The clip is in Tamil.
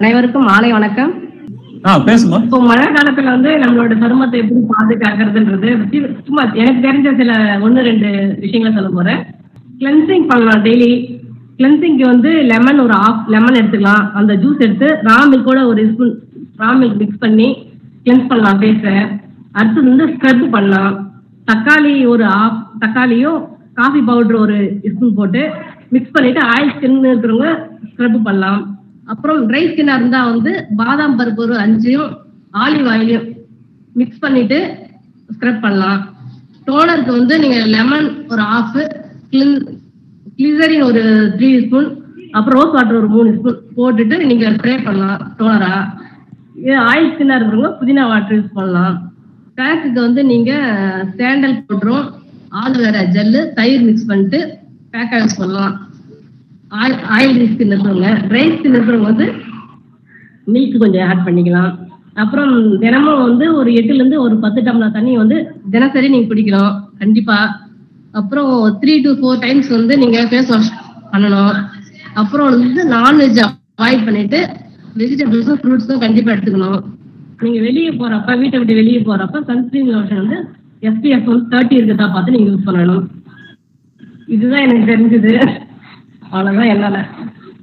அனைவருக்கும் மாலை வணக்கம். இப்போ மழை காலத்துல வந்து நம்மளோட சருமத்தை எப்படி பாதுகாக்கிறதுன்றது பத்தி சும்மா எனக்கு தெரிஞ்ச சில ஒன்று ரெண்டு விஷயங்களை சொல்ல போறேன். கிளென்சிங் பண்ணலாம் டெய்லி கிளென்சிங்க்கு வந்து லெமன் ஒரு ஆஃப் லெமன் எடுத்துக்கலாம். அந்த ஜூஸ் எடுத்து ரா மில்கோட ஒரு ஸ்பூன் ரா மில்க் மிக்ஸ் பண்ணி கிளென்ஸ் பண்ணலாம் ஃபேஸை அடுத்தது வந்து ஸ்க்ரப் பண்ணலாம். தக்காளி ஒரு ஆஃப் தக்காளியும் காஃபி பவுடர் ஒரு ஸ்பூன் போட்டு மிக்ஸ் பண்ணிட்டு ஆயில் ஸ்கின் இருக்கிறவங்க ஸ்க்ரப் பண்ணலாம். அப்புறம் ட்ரை ஸ்கின்னா இருந்தா வந்து பாதாம் பருப்பு ஒரு அஞ்சையும் ஆலிவ் ஆயிலையும் மிக்ஸ் பண்ணிட்டு ஸ்க்ரப் பண்ணலாம். டோனருக்கு வந்து நீங்க லெமன் ஒரு ஆஃப் கிளிசரின் ஒரு த்ரீ ஸ்பூன் அப்புறம் ரோஸ் வாட்டர் ஒரு மூணு ஸ்பூன் போட்டுட்டு நீங்க ஸ்ப்ரே பண்ணலாம் டோனரா இது ஆயில் ஸ்கின்னா இருக்கிறவங்க புதினா வாட்டர் யூஸ் பண்ணலாம். பேக்குக்கு வந்து நீங்க சேண்டல் பவுடரும் ஆலோவேரா ஜெல்லு தயிர் மிக்ஸ் பண்ணிட்டு பேக்கா யூஸ் பண்ணலாம். ஆயில் ஆயில் ஸ்கின் இருக்கிறவங்க ட்ரை ஸ்கின் இருக்கிறவங்க வந்து மில்க் கொஞ்சம் ஆட் பண்ணிக்கலாம். அப்புறம் தினமும் வந்து ஒரு எட்டுல இருந்து ஒரு பத்து டம்ளர் தண்ணி வந்து தினசரி நீங்க குடிக்கணும் கண்டிப்பா. அப்புறம் த்ரீ டு ஃபோர் டைம்ஸ் வந்து நீங்க ஃபேஸ் வாஷ் பண்ணணும். அப்புறம் வந்து நான்வெஜ் அவாய்ட் பண்ணிட்டு வெஜிடபிள்ஸும் ஃப்ரூட்ஸும் கண்டிப்பா எடுத்துக்கணும். நீங்க வெளியே போறப்ப வீட்டை விட்டு வெளியே போறப்ப சன்ஸ்கிரீன் லோஷன் வந்து எஸ்பிஎஃப் வந்து தேர்ட்டி இருக்கிறதா பார்த்து நீங்க யூஸ் பண்ணணும். இதுதான் எனக்கு தெரிஞ்சது. அவ்வளவுதான் என்னால